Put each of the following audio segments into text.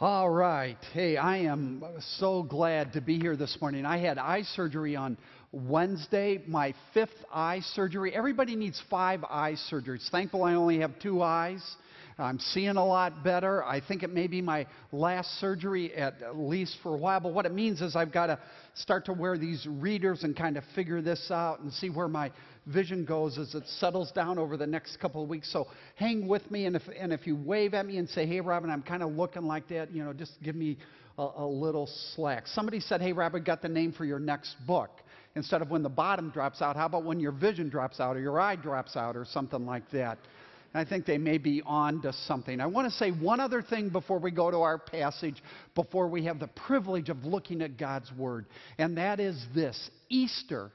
All right. Hey, I am so glad to be here this morning. I had eye surgery on Wednesday, my fifth eye surgery. Everybody needs five eye surgeries. Thankful I only have two eyes. I'm seeing a lot better. I think it may be my last surgery at least for a while. But what it means is I've got to start to wear these readers and kind of figure this out and see where my vision goes as it settles down over the next couple of weeks. So hang with me. And if, and if you wave at me and say, hey, Robin, I'm kind of looking like that, you know, just give me a, a little slack. Somebody said, hey, Robin, got the name for your next book. Instead of when the bottom drops out, how about when your vision drops out or your eye drops out or something like that? I think they may be on to something. I want to say one other thing before we go to our passage, before we have the privilege of looking at God's Word, and that is this Easter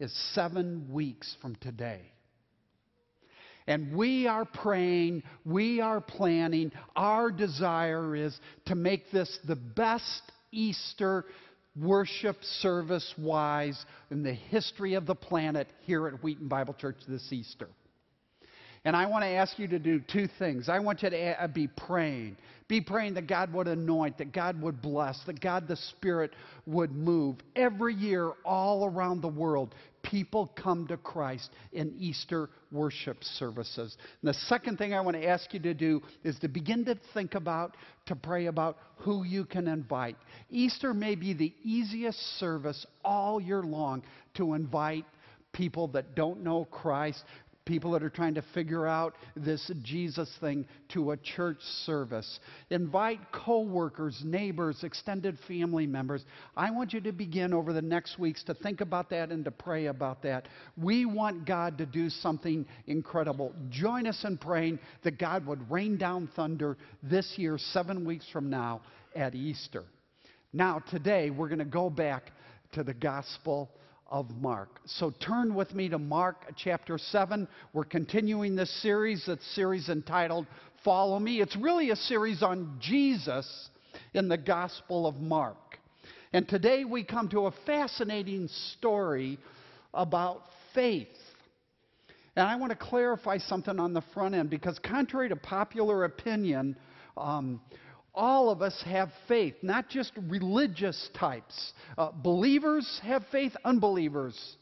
is seven weeks from today. And we are praying, we are planning, our desire is to make this the best Easter worship service wise in the history of the planet here at Wheaton Bible Church this Easter. And I want to ask you to do two things. I want you to be praying. Be praying that God would anoint, that God would bless, that God the Spirit would move. Every year, all around the world, people come to Christ in Easter worship services. And the second thing I want to ask you to do is to begin to think about, to pray about who you can invite. Easter may be the easiest service all year long to invite people that don't know Christ, people that are trying to figure out this Jesus thing to a church service. Invite coworkers, neighbors, extended family members. I want you to begin over the next weeks to think about that and to pray about that. We want God to do something incredible. Join us in praying that God would rain down thunder this year, seven weeks from now at Easter. Now, today, we're going to go back to the Gospel of Mark. So turn with me to Mark chapter 7. We're continuing this series, that series entitled Follow Me. It's really a series on Jesus in the Gospel of Mark. And today we come to a fascinating story about faith. And I want to clarify something on the front end because, contrary to popular opinion, um, all of us have faith, not just religious types. Uh, believers have faith, unbelievers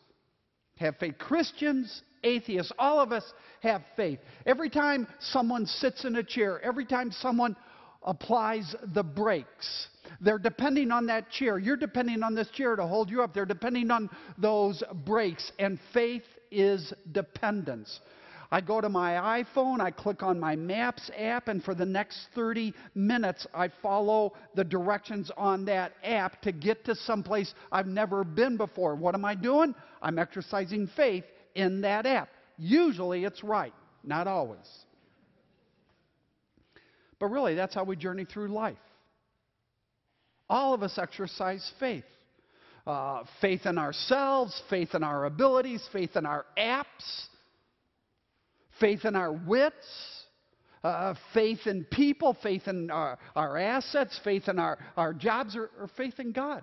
have faith. Christians, atheists, all of us have faith. Every time someone sits in a chair, every time someone applies the brakes, they're depending on that chair. You're depending on this chair to hold you up. They're depending on those brakes, and faith is dependence. I go to my iPhone, I click on my Maps app, and for the next 30 minutes, I follow the directions on that app to get to someplace I've never been before. What am I doing? I'm exercising faith in that app. Usually it's right, not always. But really, that's how we journey through life. All of us exercise faith. Uh, faith in ourselves, faith in our abilities, faith in our apps, faith in our wits, uh, faith in people, faith in our, our assets, faith in our, our jobs, or, or faith in God.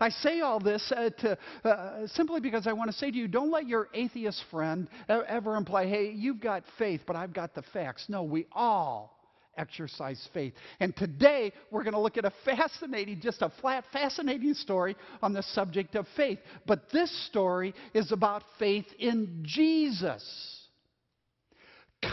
I say all this uh, to, uh, simply because I want to say to you don't let your atheist friend ever imply, hey, you've got faith, but I've got the facts. No, we all exercise faith. And today we're going to look at a fascinating, just a flat, fascinating story on the subject of faith. But this story is about faith in Jesus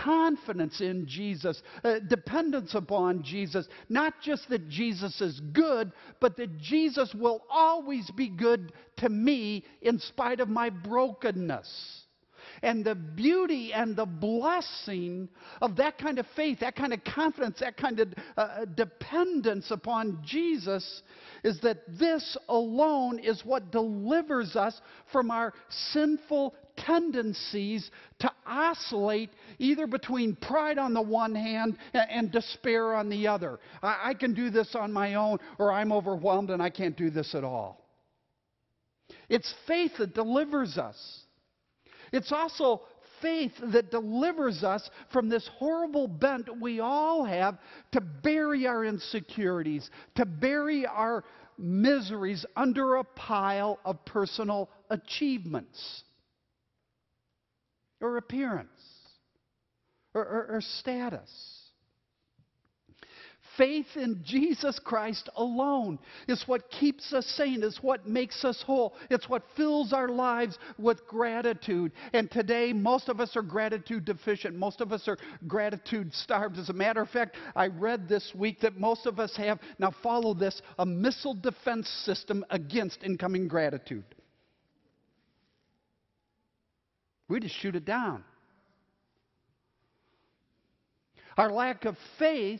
confidence in Jesus, uh, dependence upon Jesus. Not just that Jesus is good, but that Jesus will always be good to me in spite of my brokenness. And the beauty and the blessing of that kind of faith, that kind of confidence, that kind of uh, dependence upon Jesus is that this alone is what delivers us from our sinful tendencies to oscillate either between pride on the one hand and, despair on the other. I, I can do this on my own, or I'm overwhelmed and I can't do this at all. It's faith that delivers us. It's also faith that delivers us from this horrible bent we all have to bury our insecurities, to bury our miseries under a pile of personal achievements or appearance or, or, or status. Faith in Jesus Christ alone is what keeps us sane, is what makes us whole. It's what fills our lives with gratitude. And today, most of us are gratitude deficient. Most of us are gratitude starved. As a matter of fact, I read this week that most of us have, now follow this, a missile defense system against incoming gratitude. We just shoot it down. Our lack of faith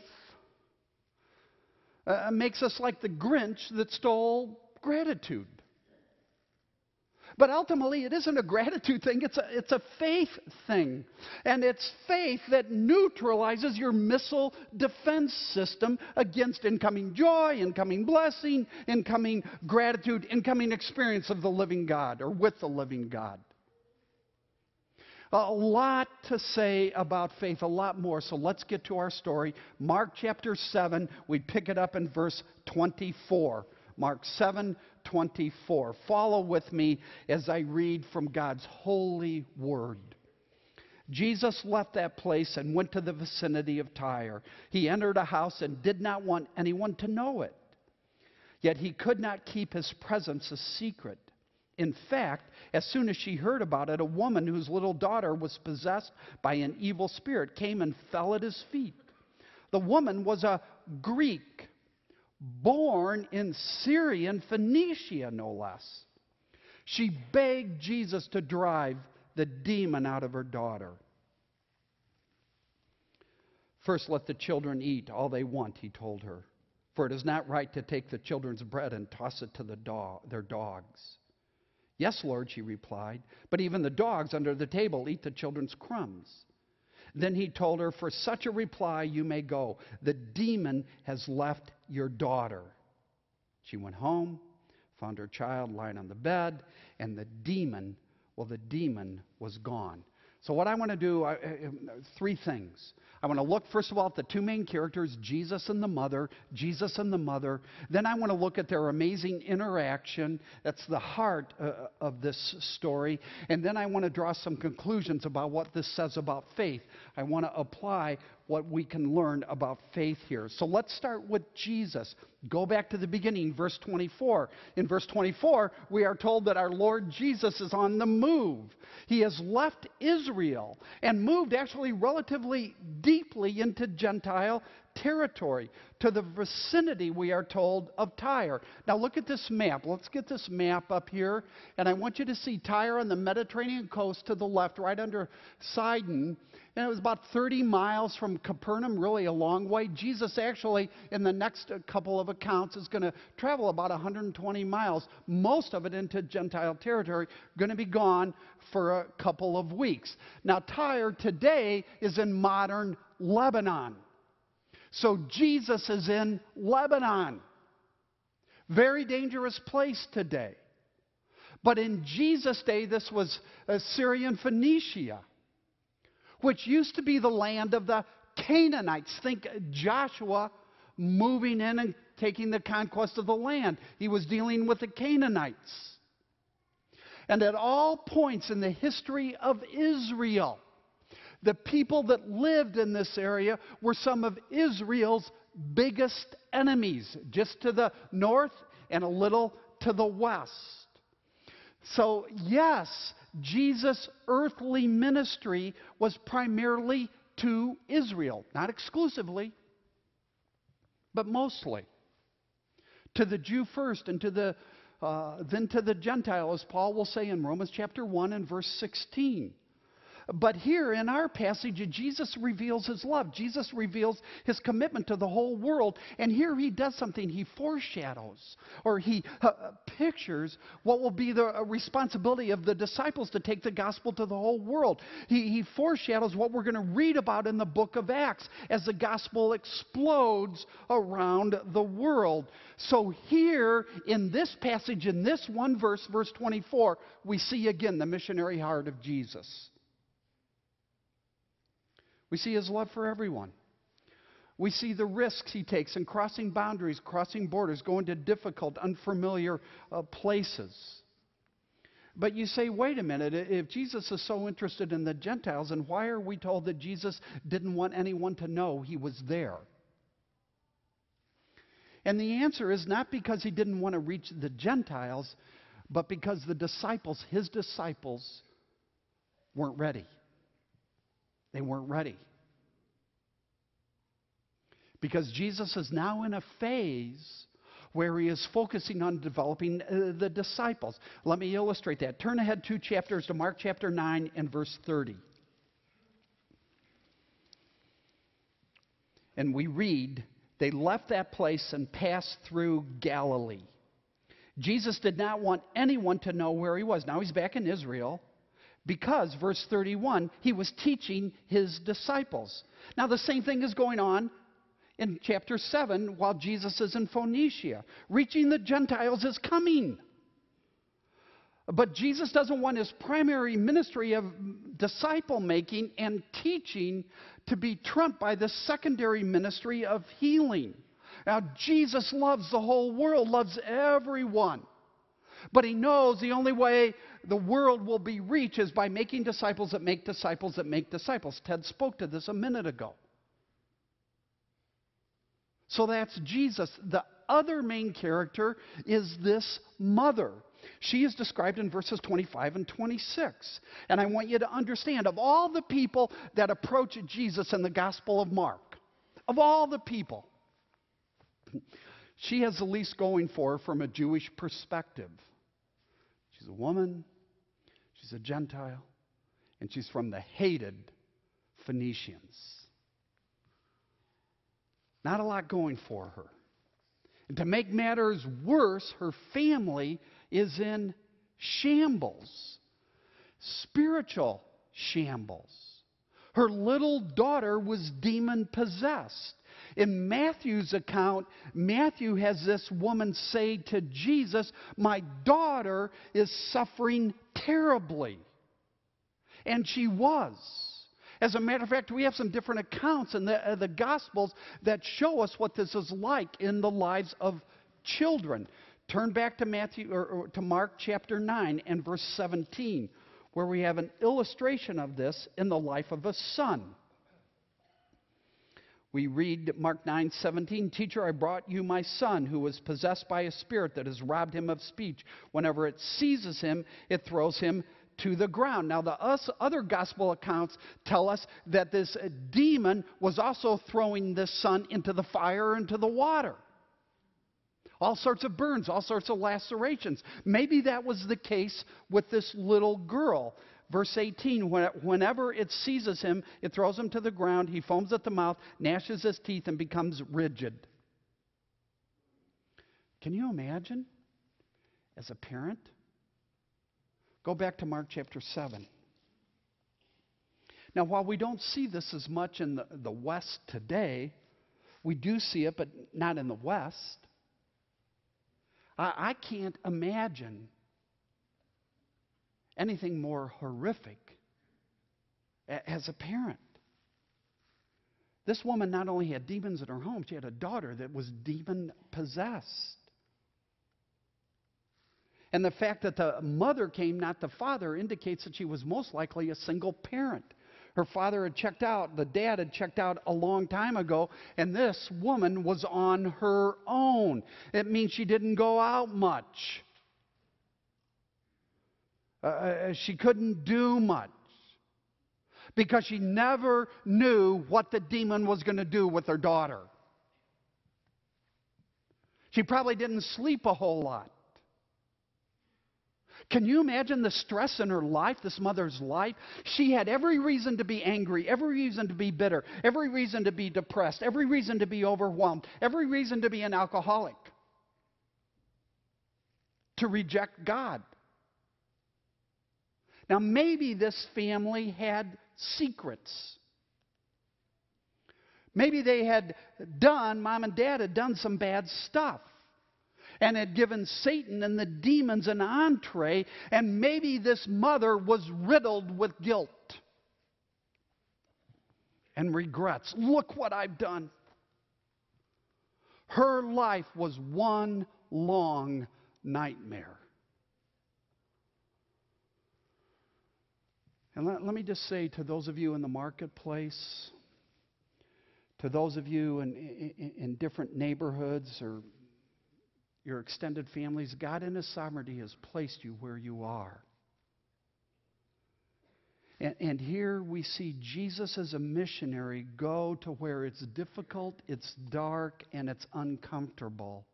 uh, makes us like the Grinch that stole gratitude. But ultimately, it isn't a gratitude thing, it's a, it's a faith thing. And it's faith that neutralizes your missile defense system against incoming joy, incoming blessing, incoming gratitude, incoming experience of the living God or with the living God. A lot to say about faith, a lot more. So let's get to our story. Mark chapter 7, we pick it up in verse 24. Mark 7, 24. Follow with me as I read from God's holy word. Jesus left that place and went to the vicinity of Tyre. He entered a house and did not want anyone to know it. Yet he could not keep his presence a secret. In fact, as soon as she heard about it, a woman whose little daughter was possessed by an evil spirit came and fell at his feet. The woman was a Greek, born in Syrian Phoenicia, no less. She begged Jesus to drive the demon out of her daughter. First, let the children eat all they want, he told her. For it is not right to take the children's bread and toss it to the dog, their dogs. Yes, Lord, she replied, but even the dogs under the table eat the children's crumbs. Then he told her, For such a reply you may go. The demon has left your daughter. She went home, found her child lying on the bed, and the demon, well, the demon was gone. So, what I want to do, uh, three things. I want to look, first of all, at the two main characters, Jesus and the mother, Jesus and the mother. Then I want to look at their amazing interaction. That's the heart uh, of this story. And then I want to draw some conclusions about what this says about faith. I want to apply what we can learn about faith here. So let's start with Jesus. Go back to the beginning, verse 24. In verse 24, we are told that our Lord Jesus is on the move. He has left Israel and moved actually relatively deeply into Gentile territory, to the vicinity, we are told, of Tyre. Now look at this map. Let's get this map up here. And I want you to see Tyre on the Mediterranean coast to the left, right under Sidon. And it was about 30 miles from Capernaum, really a long way. Jesus actually, in the next uh, couple of accounts, is going to travel about 120 miles, most of it into Gentile territory, going to be gone for a couple of weeks. Now, Tyre today is in modern Lebanon. So Jesus is in Lebanon. Very dangerous place today. But in Jesus' day, this was uh, Syrian Phoenicia which used to be the land of the Canaanites. Think Joshua moving in and taking the conquest of the land. He was dealing with the Canaanites. And at all points in the history of Israel, the people that lived in this area were some of Israel's biggest enemies, just to the north and a little to the west. So, yes, Jesus' earthly ministry was primarily to Israel, not exclusively, but mostly. To the Jew first, and to the, uh, then to the Gentile, as Paul will say in Romans chapter 1 and verse 16. But here in our passage, Jesus reveals his love. Jesus reveals his commitment to the whole world. And here he does something. He foreshadows or he uh, uh, pictures what will be the uh, responsibility of the disciples to take the gospel to the whole world. He, he foreshadows what we're going to read about in the book of Acts as the gospel explodes around the world. So here in this passage, in this one verse, verse 24, we see again the missionary heart of Jesus. We see his love for everyone. We see the risks he takes in crossing boundaries, crossing borders, going to difficult, unfamiliar uh, places. But you say, wait a minute, if Jesus is so interested in the Gentiles, then why are we told that Jesus didn't want anyone to know he was there? And the answer is not because he didn't want to reach the Gentiles, but because the disciples, his disciples, weren't ready. They weren't ready. Because Jesus is now in a phase where he is focusing on developing uh, the disciples. Let me illustrate that. Turn ahead two chapters to Mark chapter 9 and verse 30. And we read, they left that place and passed through Galilee. Jesus did not want anyone to know where he was. Now he's back in Israel because, verse 31, he was teaching his disciples. Now the same thing is going on in chapter 7 while Jesus is in Phoenicia. Reaching the Gentiles is coming. But Jesus doesn't want his primary ministry of disciple making and teaching to be trumped by the secondary ministry of healing. Now, Jesus loves the whole world, loves everyone. But he knows the only way the world will be reached is by making disciples that make disciples that make disciples. Ted spoke to this a minute ago. So that's Jesus. The other main character is this mother. She is described in verses 25 and 26. And I want you to understand of all the people that approach Jesus in the Gospel of Mark, of all the people, she has the least going for her from a Jewish perspective. She's a woman, she's a Gentile, and she's from the hated Phoenicians. Not a lot going for her. And to make matters worse, her family is in shambles, spiritual shambles. Her little daughter was demon possessed. In Matthew's account, Matthew has this woman say to Jesus, My daughter is suffering terribly. And she was. As a matter of fact, we have some different accounts in the, uh, the Gospels that show us what this is like in the lives of children. Turn back to Matthew or, or to Mark chapter 9 and verse 17, where we have an illustration of this in the life of a son. We read Mark 9 17, Teacher, I brought you my son who was possessed by a spirit that has robbed him of speech. Whenever it seizes him, it throws him to the ground. Now, the other gospel accounts tell us that this demon was also throwing this son into the fire, into the water. All sorts of burns, all sorts of lacerations. Maybe that was the case with this little girl. Verse 18 whenever it seizes him, it throws him to the ground. He foams at the mouth, gnashes his teeth, and becomes rigid. Can you imagine as a parent? Go back to Mark chapter 7. Now, while we don't see this as much in the, the West today, we do see it, but not in the West. I, I can't imagine anything more horrific as a parent. This woman not only had demons in her home, she had a daughter that was demon possessed. And the fact that the mother came, not the father, indicates that she was most likely a single parent. Her father had checked out, the dad had checked out a long time ago, and this woman was on her own. It means she didn't go out much. Uh, uh she couldn't do much because she never knew what the demon was going to do with her daughter. She probably didn't sleep a whole lot. Can you imagine the stress in her life, this mother's life? She had every reason to be angry, every reason to be bitter, every reason to be depressed, every reason to be overwhelmed, every reason to be an alcoholic, to reject God. Now, maybe this family had secrets. Maybe they had done, mom and dad had done some bad stuff and had given Satan and the demons an entree, and maybe this mother was riddled with guilt and regrets. Look what I've done. Her life was one long nightmare. And let, let, me just say to those of you in the marketplace, to those of you in, in, in different neighborhoods or your extended families, God in His sovereignty has placed you where you are. And, and, here we see Jesus as a missionary go to where it's difficult, it's dark, and it's uncomfortable.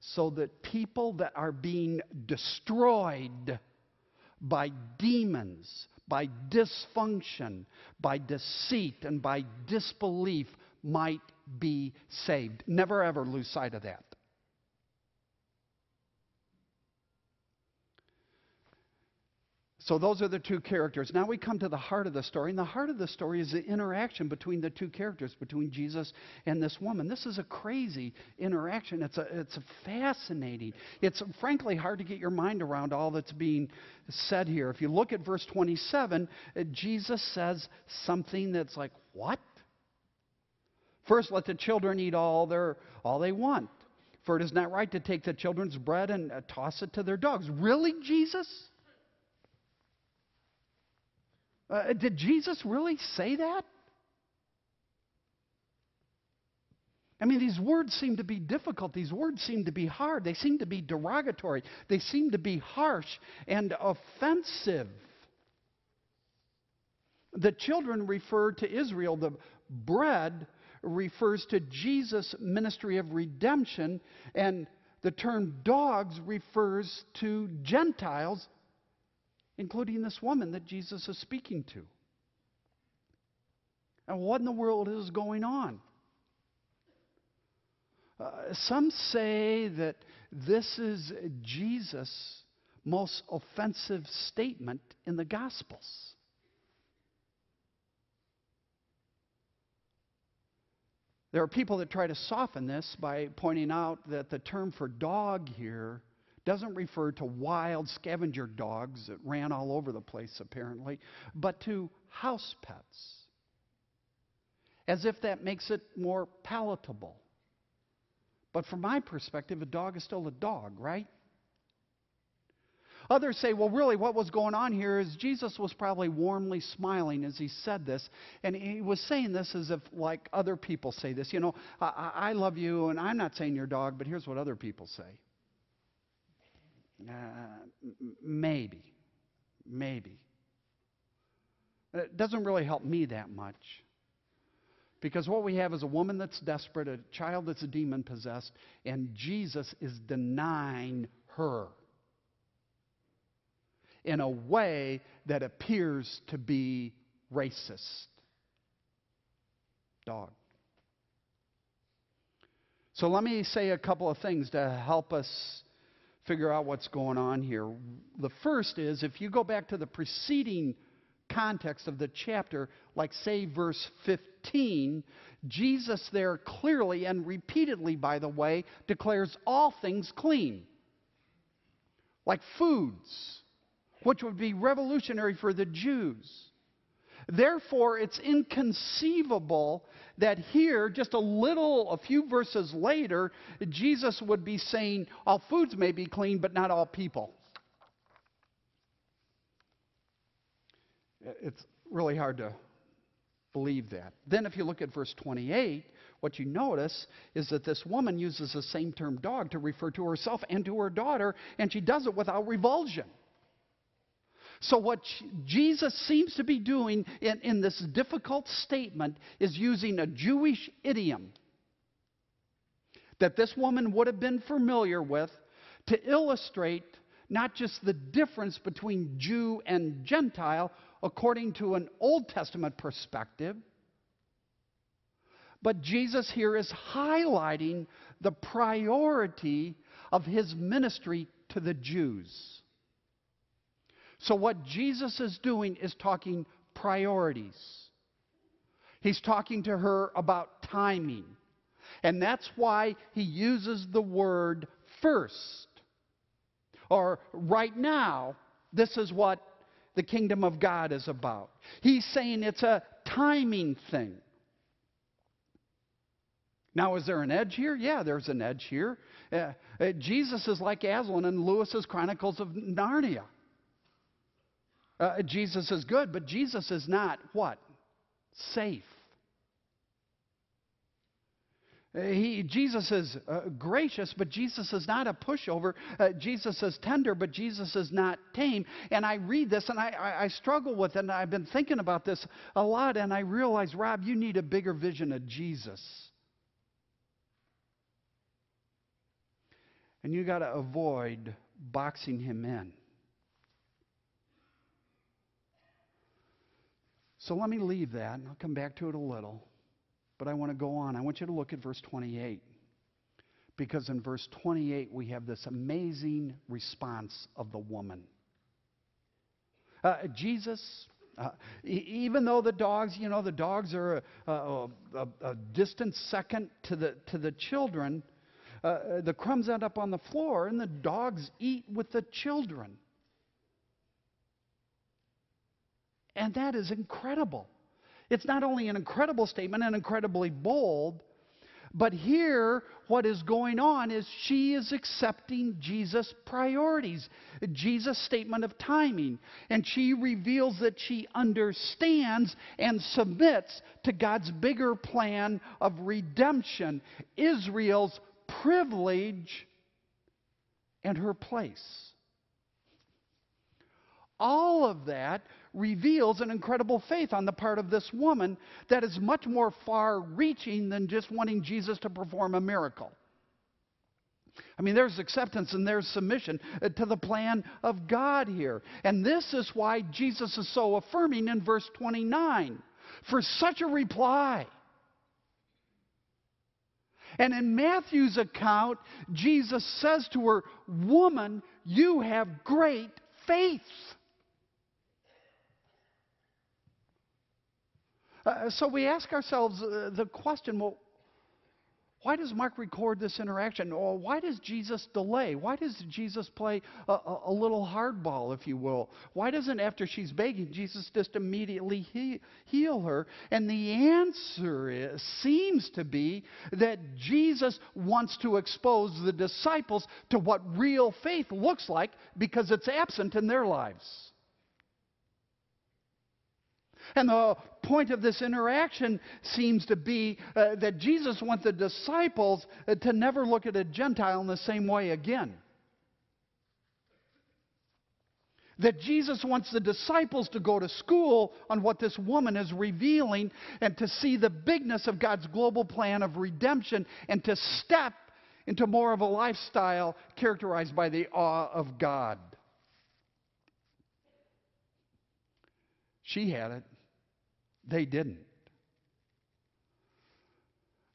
So that people that are being destroyed by demons, by dysfunction, by deceit, and by disbelief might be saved. Never ever lose sight of that. So, those are the two characters. Now we come to the heart of the story. And the heart of the story is the interaction between the two characters, between Jesus and this woman. This is a crazy interaction. It's, a, it's a fascinating. It's frankly hard to get your mind around all that's being said here. If you look at verse 27, uh, Jesus says something that's like, What? First, let the children eat all, their, all they want. For it is not right to take the children's bread and uh, toss it to their dogs. Really, Jesus? Uh, did Jesus really say that? I mean, these words seem to be difficult. These words seem to be hard. They seem to be derogatory. They seem to be harsh and offensive. The children refer to Israel. The bread refers to Jesus' ministry of redemption. And the term dogs refers to Gentiles including this woman that Jesus is speaking to. And what in the world is going on? Uh, some say that this is Jesus' most offensive statement in the Gospels. There are people that try to soften this by pointing out that the term for dog here doesn't refer to wild scavenger dogs that ran all over the place, apparently, but to house pets. As if that makes it more palatable. But from my perspective, a dog is still a dog, right? Others say, well, really, what was going on here is Jesus was probably warmly smiling as he said this. And he was saying this as if, like other people say this. You know, I, I love you, and I'm not saying you're a dog, but here's what other people say. Uh, maybe. Maybe. It doesn't really help me that much. Because what we have is a woman that's desperate, a child that's a demon possessed, and Jesus is denying her in a way that appears to be racist. Dog. So let me say a couple of things to help us figure out what's going on here. The first is if you go back to the preceding context of the chapter, like say verse 15, Jesus there clearly and repeatedly, by the way, declares all things clean, like foods, which would be revolutionary for the Jews. Therefore, it's inconceivable that here, just a little, a few verses later, Jesus would be saying, All foods may be clean, but not all people. It's really hard to believe that. Then, if you look at verse 28, what you notice is that this woman uses the same term dog to refer to herself and to her daughter, and she does it without revulsion. So, what Jesus seems to be doing in, in this difficult statement is using a Jewish idiom that this woman would have been familiar with to illustrate not just the difference between Jew and Gentile according to an Old Testament perspective, but Jesus here is highlighting the priority of his ministry to the Jews. So, what Jesus is doing is talking priorities. He's talking to her about timing. And that's why he uses the word first. Or right now, this is what the kingdom of God is about. He's saying it's a timing thing. Now, is there an edge here? Yeah, there's an edge here. Uh, uh, Jesus is like Aslan in Lewis's Chronicles of Narnia. Uh, Jesus is good, but Jesus is not what? Safe. He, Jesus is uh, gracious, but Jesus is not a pushover. Uh, Jesus is tender, but Jesus is not tame. And I read this and I, I, I struggle with it, and I've been thinking about this a lot, and I realize, Rob, you need a bigger vision of Jesus. And you got to avoid boxing him in. So let me leave that, and I'll come back to it a little. But I want to go on. I want you to look at verse 28. Because in verse 28, we have this amazing response of the woman. Uh, Jesus, uh, even though the dogs, you know, the dogs are a, a, a, a distant second to the, to the children, uh, the crumbs end up on the floor and the dogs eat with the children. And that is incredible. It's not only an incredible statement and incredibly bold, but here, what is going on is she is accepting Jesus' priorities, Jesus' statement of timing. And she reveals that she understands and submits to God's bigger plan of redemption, Israel's privilege and her place. All of that reveals an incredible faith on the part of this woman that is much more far reaching than just wanting Jesus to perform a miracle. I mean, there's acceptance and there's submission uh, to the plan of God here. And this is why Jesus is so affirming in verse 29 for such a reply. And in Matthew's account, Jesus says to her, Woman, you have great faith. Uh, so we ask ourselves uh, the question well, why does Mark record this interaction? Or why does Jesus delay? Why does Jesus play a, a, a, little hardball, if you will? Why doesn't, after she's begging, Jesus just immediately he, heal her? And the answer is, seems to be that Jesus wants to expose the disciples to what real faith looks like because it's absent in their lives. And the point of this interaction seems to be uh, that Jesus wants the disciples uh, to never look at a Gentile in the same way again. That Jesus wants the disciples to go to school on what this woman is revealing and to see the bigness of God's global plan of redemption and to step into more of a lifestyle characterized by the awe of God. She had it. They didn't.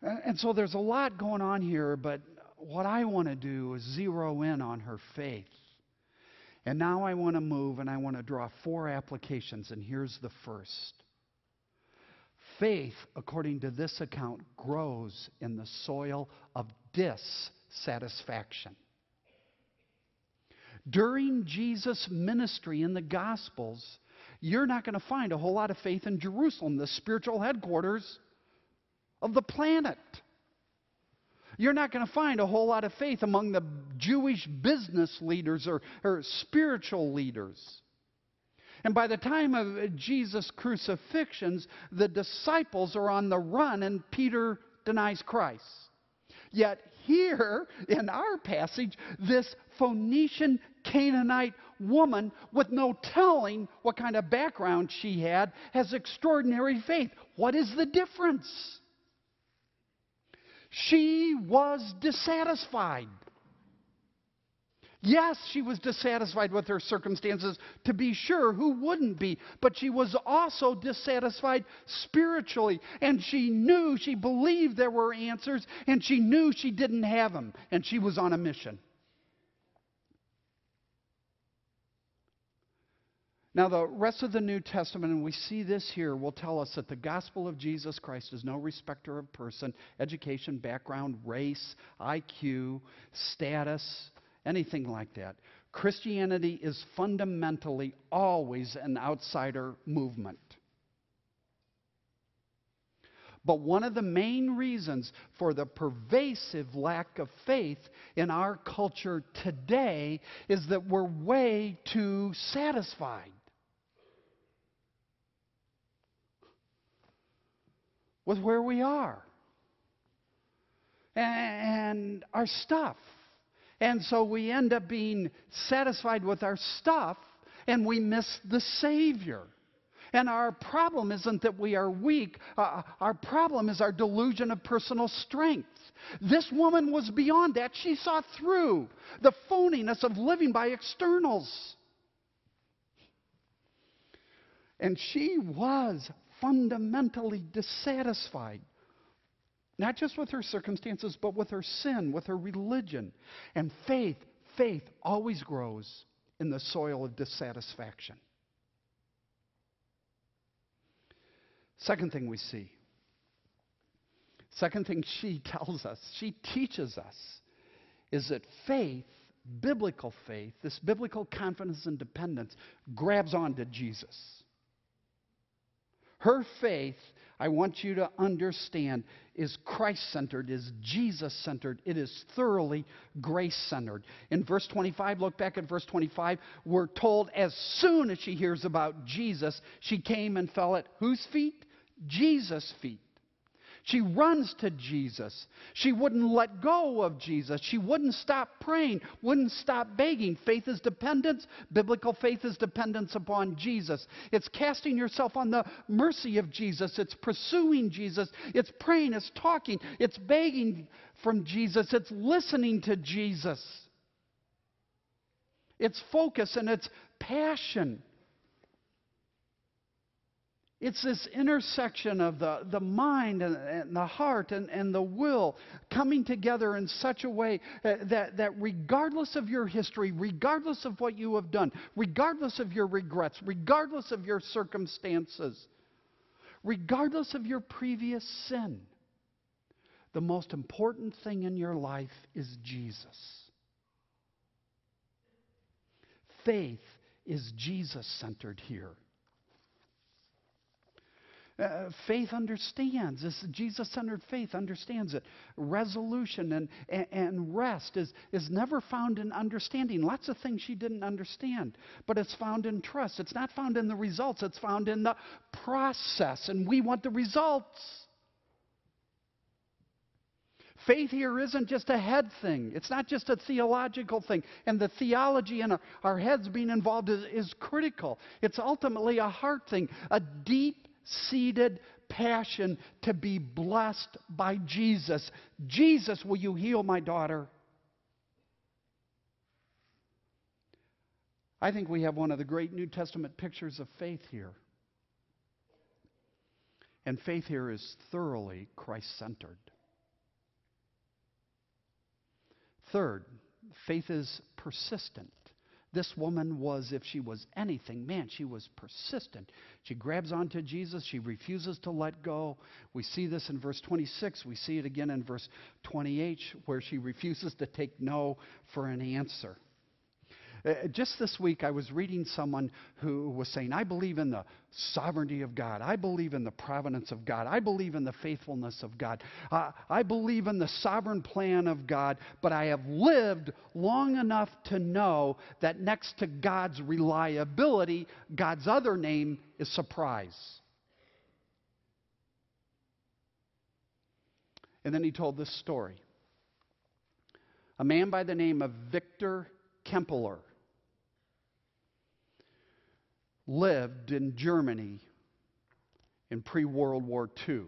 And so there's a lot going on here, but what I want to do is zero in on her faith. And now I want to move and I want to draw four applications, and here's the first. Faith, according to this account, grows in the soil of dissatisfaction. During Jesus' ministry in the Gospels, you're not going to find a whole lot of faith in Jerusalem, the spiritual headquarters of the planet. You're not going to find a whole lot of faith among the Jewish business leaders or, or spiritual leaders. And by the time of Jesus' crucifixions, the disciples are on the run and Peter denies Christ. Yet here in our passage, this Phoenician Canaanite woman with no telling what kind of background she had has extraordinary faith. What is the difference? She was dissatisfied. Yes, she was dissatisfied with her circumstances, to be sure. Who wouldn't be? But she was also dissatisfied spiritually. And she knew, she believed there were answers, and she knew she didn't have them. And she was on a mission. Now, the rest of the New Testament, and we see this here, will tell us that the gospel of Jesus Christ is no respecter of person, education, background, race, IQ, status, anything like that. Christianity is fundamentally always an outsider movement. But one of the main reasons for the pervasive lack of faith in our culture today is that we're way too satisfied. With where we are. and our stuff. And so we end up being satisfied with our stuff and we miss the Savior. And our problem isn't that we are weak, uh, our problem is our delusion of personal strength. This woman was beyond that. She saw through the phoniness of living by externals. And she was fundamentally dissatisfied. Not just with her circumstances, but with her sin, with her religion. And faith, faith always grows in the soil of dissatisfaction. Second thing we see. Second thing she tells us, she teaches us, is that faith, biblical faith, this biblical confidence and dependence, grabs onto Jesus. Her faith, I want you to understand, is Christ centered, is Jesus centered. It is thoroughly grace centered. In verse 25, look back at verse 25, we're told as soon as she hears about Jesus, she came and fell at whose feet? Jesus' feet. She runs to Jesus. She wouldn't let go of Jesus. She wouldn't stop praying, wouldn't stop begging. Faith is dependence. Biblical faith is dependence upon Jesus. It's casting yourself on the mercy of Jesus. It's pursuing Jesus. It's praying. It's talking. It's begging from Jesus. It's listening to Jesus. It's focus and it's passion. It's this intersection of the, the mind and, and the heart and, and the will coming together in such a way uh, that, that regardless of your history, regardless of what you have done, regardless of your regrets, regardless of your circumstances, regardless of your previous sin, the most important thing in your life is Jesus. Faith is Jesus centered here. Uh, faith understands. This Jesus centered faith understands it. Resolution and, and, rest is, is never found in understanding. Lots of things she didn't understand, but it's found in trust. It's not found in the results, it's found in the process, and we want the results. Faith here isn't just a head thing. It's not just a theological thing. And the theology and our, our heads being involved is, is critical. It's ultimately a heart thing, a deep seated passion to be blessed by Jesus. Jesus, will you heal my daughter? I think we have one of the great New Testament pictures of faith here. And faith here is thoroughly Christ centered. Third, faith is persistent. This woman was, if she was anything, man, she was persistent. She grabs onto Jesus. She refuses to let go. We see this in verse 26. We see it again in verse 28, where she refuses to take no for an answer. Uh, just this week, I was reading someone who was saying, I believe in the sovereignty of God. I believe in the providence of God. I believe in the faithfulness of God. Uh, I believe in the sovereign plan of God, but I have lived long enough to know that next to God's reliability, God's other name is surprise. And then he told this story. A man by the name of Victor Klemperer lived in Germany in pre World War II.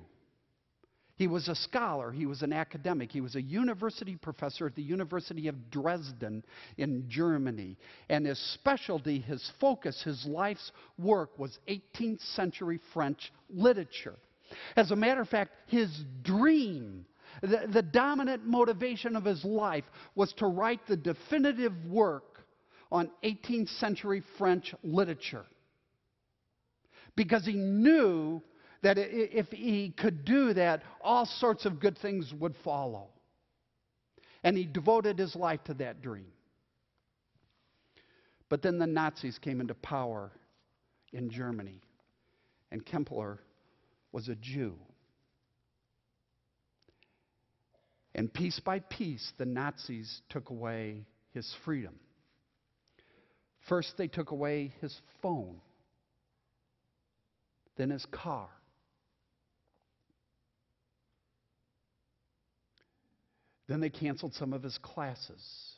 He was a scholar, he was an academic, he was a university professor at the University of Dresden in Germany. And his specialty, his focus, his life's work was 18th century French literature. As a matter of fact, his dream, the, the dominant motivation of his life, was to write the definitive work on 18th century French literature because he knew that if he could do that, all sorts of good things would follow. And he devoted his life to that dream. But then the Nazis came into power in Germany, and Klemperer was a Jew. And piece by piece, the Nazis took away his freedom. First, they took away his phone than his car. Then they canceled some of his classes.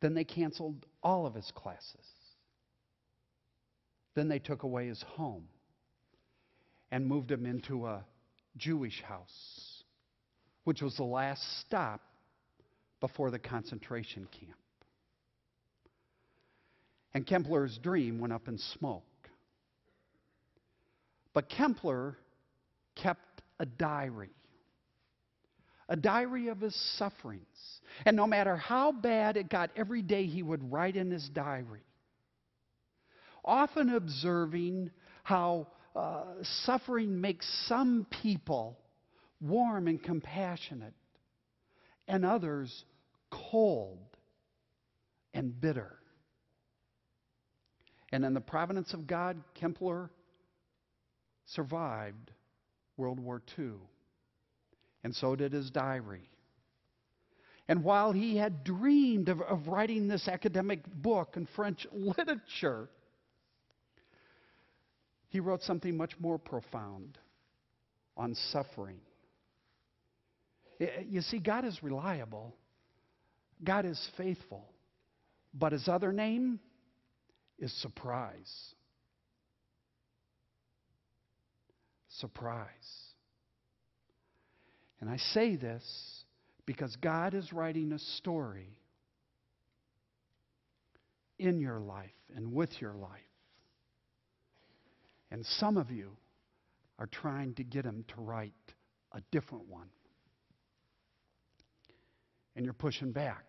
Then they canceled all of his classes. Then they took away his home and moved him into a Jewish house, which was the last stop before the concentration camp. And Klemperer's dream went up in smoke. But Klemperer kept a diary, a diary of his sufferings. And no matter how bad it got, every day he would write in his diary, often observing how uh, suffering makes some people warm and compassionate, and others cold and bitter. And in the providence of God, Klemperer survived World War II. And so did his diary. And while he had dreamed of, of writing this academic book in French literature, he wrote something much more profound on suffering. You see, God is reliable, God is faithful, but his other name is surprise. Surprise. And I say this because God is writing a story in your life and with your life. And some of you are trying to get him to write a different one. And you're pushing back.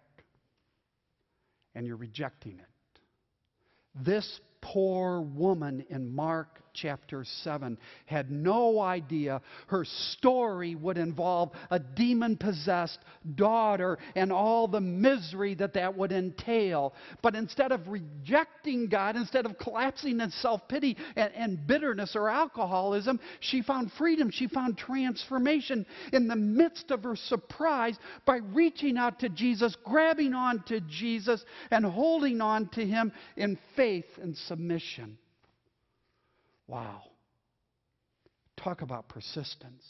And you're rejecting it. This poor woman in Mark chapter 7 had no idea her story would involve a demon possessed daughter and all the misery that that would entail. But instead of rejecting God, instead of collapsing in self pity and, and, bitterness or alcoholism, she found freedom. She found transformation in the midst of her surprise by reaching out to Jesus, grabbing on to Jesus, and holding on to Him in faith and submission. Wow. Talk about persistence.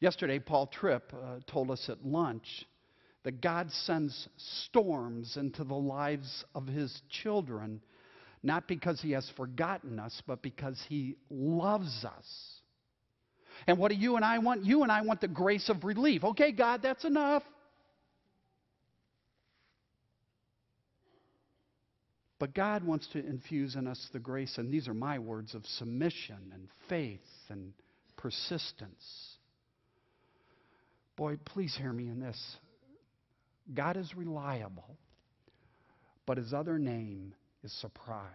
Yesterday, Paul Tripp uh, told us at lunch that God sends storms into the lives of his children, not because he has forgotten us, but because he loves us. And what do you and I want? You and I want the grace of relief. Okay, God, that's enough. But God wants to infuse in us the grace, and these are my words, of submission and faith and persistence. Boy, please hear me in this. God is reliable, but his other name is surprise.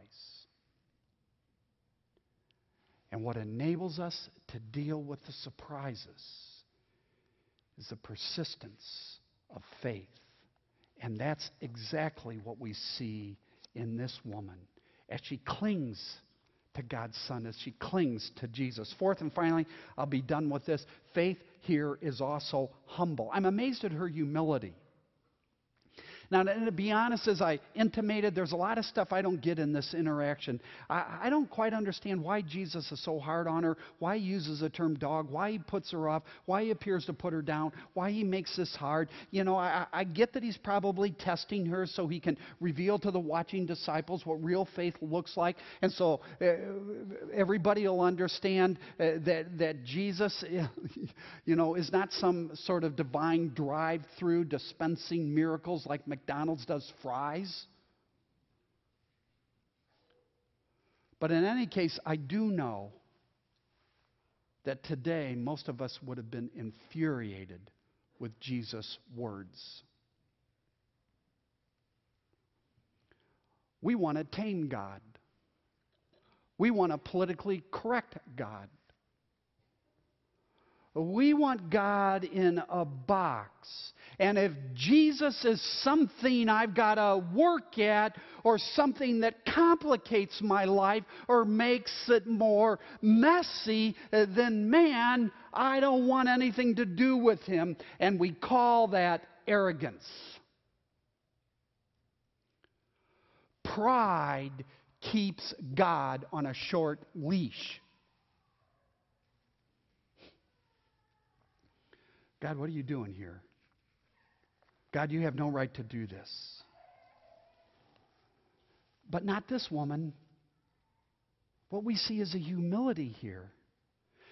And what enables us to deal with the surprises is the persistence of faith. And that's exactly what we see in this woman as she clings to God's Son, as she clings to Jesus. Fourth and finally, I'll be done with this. Faith here is also humble. I'm amazed at her humility. Now, to be honest, as I intimated, there's a lot of stuff I don't get in this interaction. I, I, don't quite understand why Jesus is so hard on her, why he uses the term dog, why he puts her off, why he appears to put her down, why he makes this hard. You know, I, I get that he's probably testing her so he can reveal to the watching disciples what real faith looks like. And so uh, everybody will understand uh, that, that Jesus, you know, is not some sort of divine drive through dispensing miracles like McDonald's does fries. But in any case, I do know that today most of us would have been infuriated with Jesus' words. We want to tame God. We want to politically correct God. We want God in a box. And if Jesus is something I've got to work at or something that complicates my life or makes it more messy, uh, then man, I don't want anything to do with him. And we call that arrogance. Pride keeps God on a short leash. God, what are you doing here? God, you have no right to do this. But not this woman. What we see is a humility here.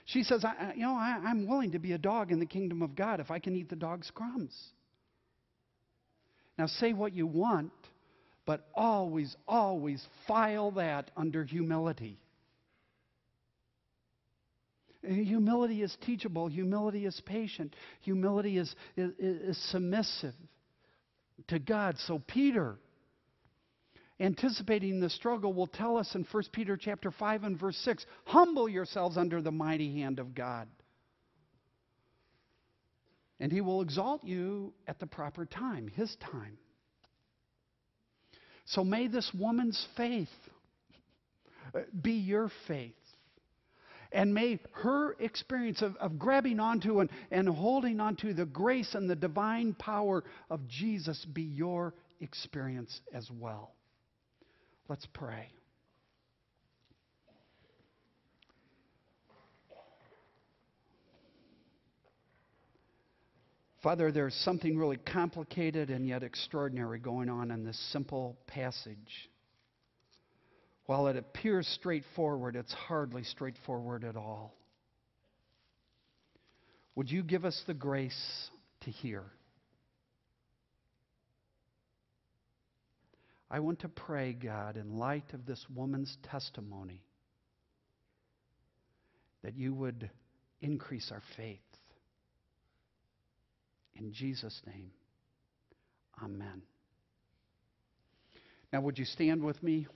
She says, I, You know, I, I'm willing to be a dog in the kingdom of God if I can eat the dog's crumbs. Now, say what you want, but always, always file that under humility. Humility is teachable. Humility is patient. Humility is, is, is, submissive to God. So Peter, anticipating the struggle, will tell us in 1 Peter chapter 5 and verse 6, humble yourselves under the mighty hand of God. And he will exalt you at the proper time, his time. So may this woman's faith be your faith. And may her experience of, of grabbing onto and, and holding onto the grace and the divine power of Jesus be your experience as well. Let's pray. Father, there's something really complicated and yet extraordinary going on in this simple passage. While it appears straightforward, it's hardly straightforward at all. Would you give us the grace to hear? I want to pray, God, in light of this woman's testimony, that you would increase our faith. In Jesus' name, amen. Now, would you stand with me?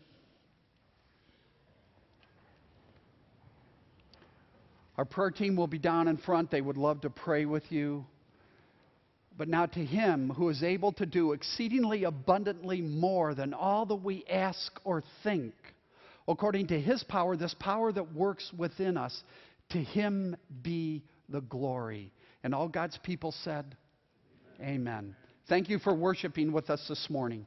Our prayer team will be down in front. They would love to pray with you. But now to him who is able to do exceedingly abundantly more than all that we ask or think, according to his power, this power that works within us, to him be the glory. And all God's people said, Amen. Thank you for worshiping with us this morning.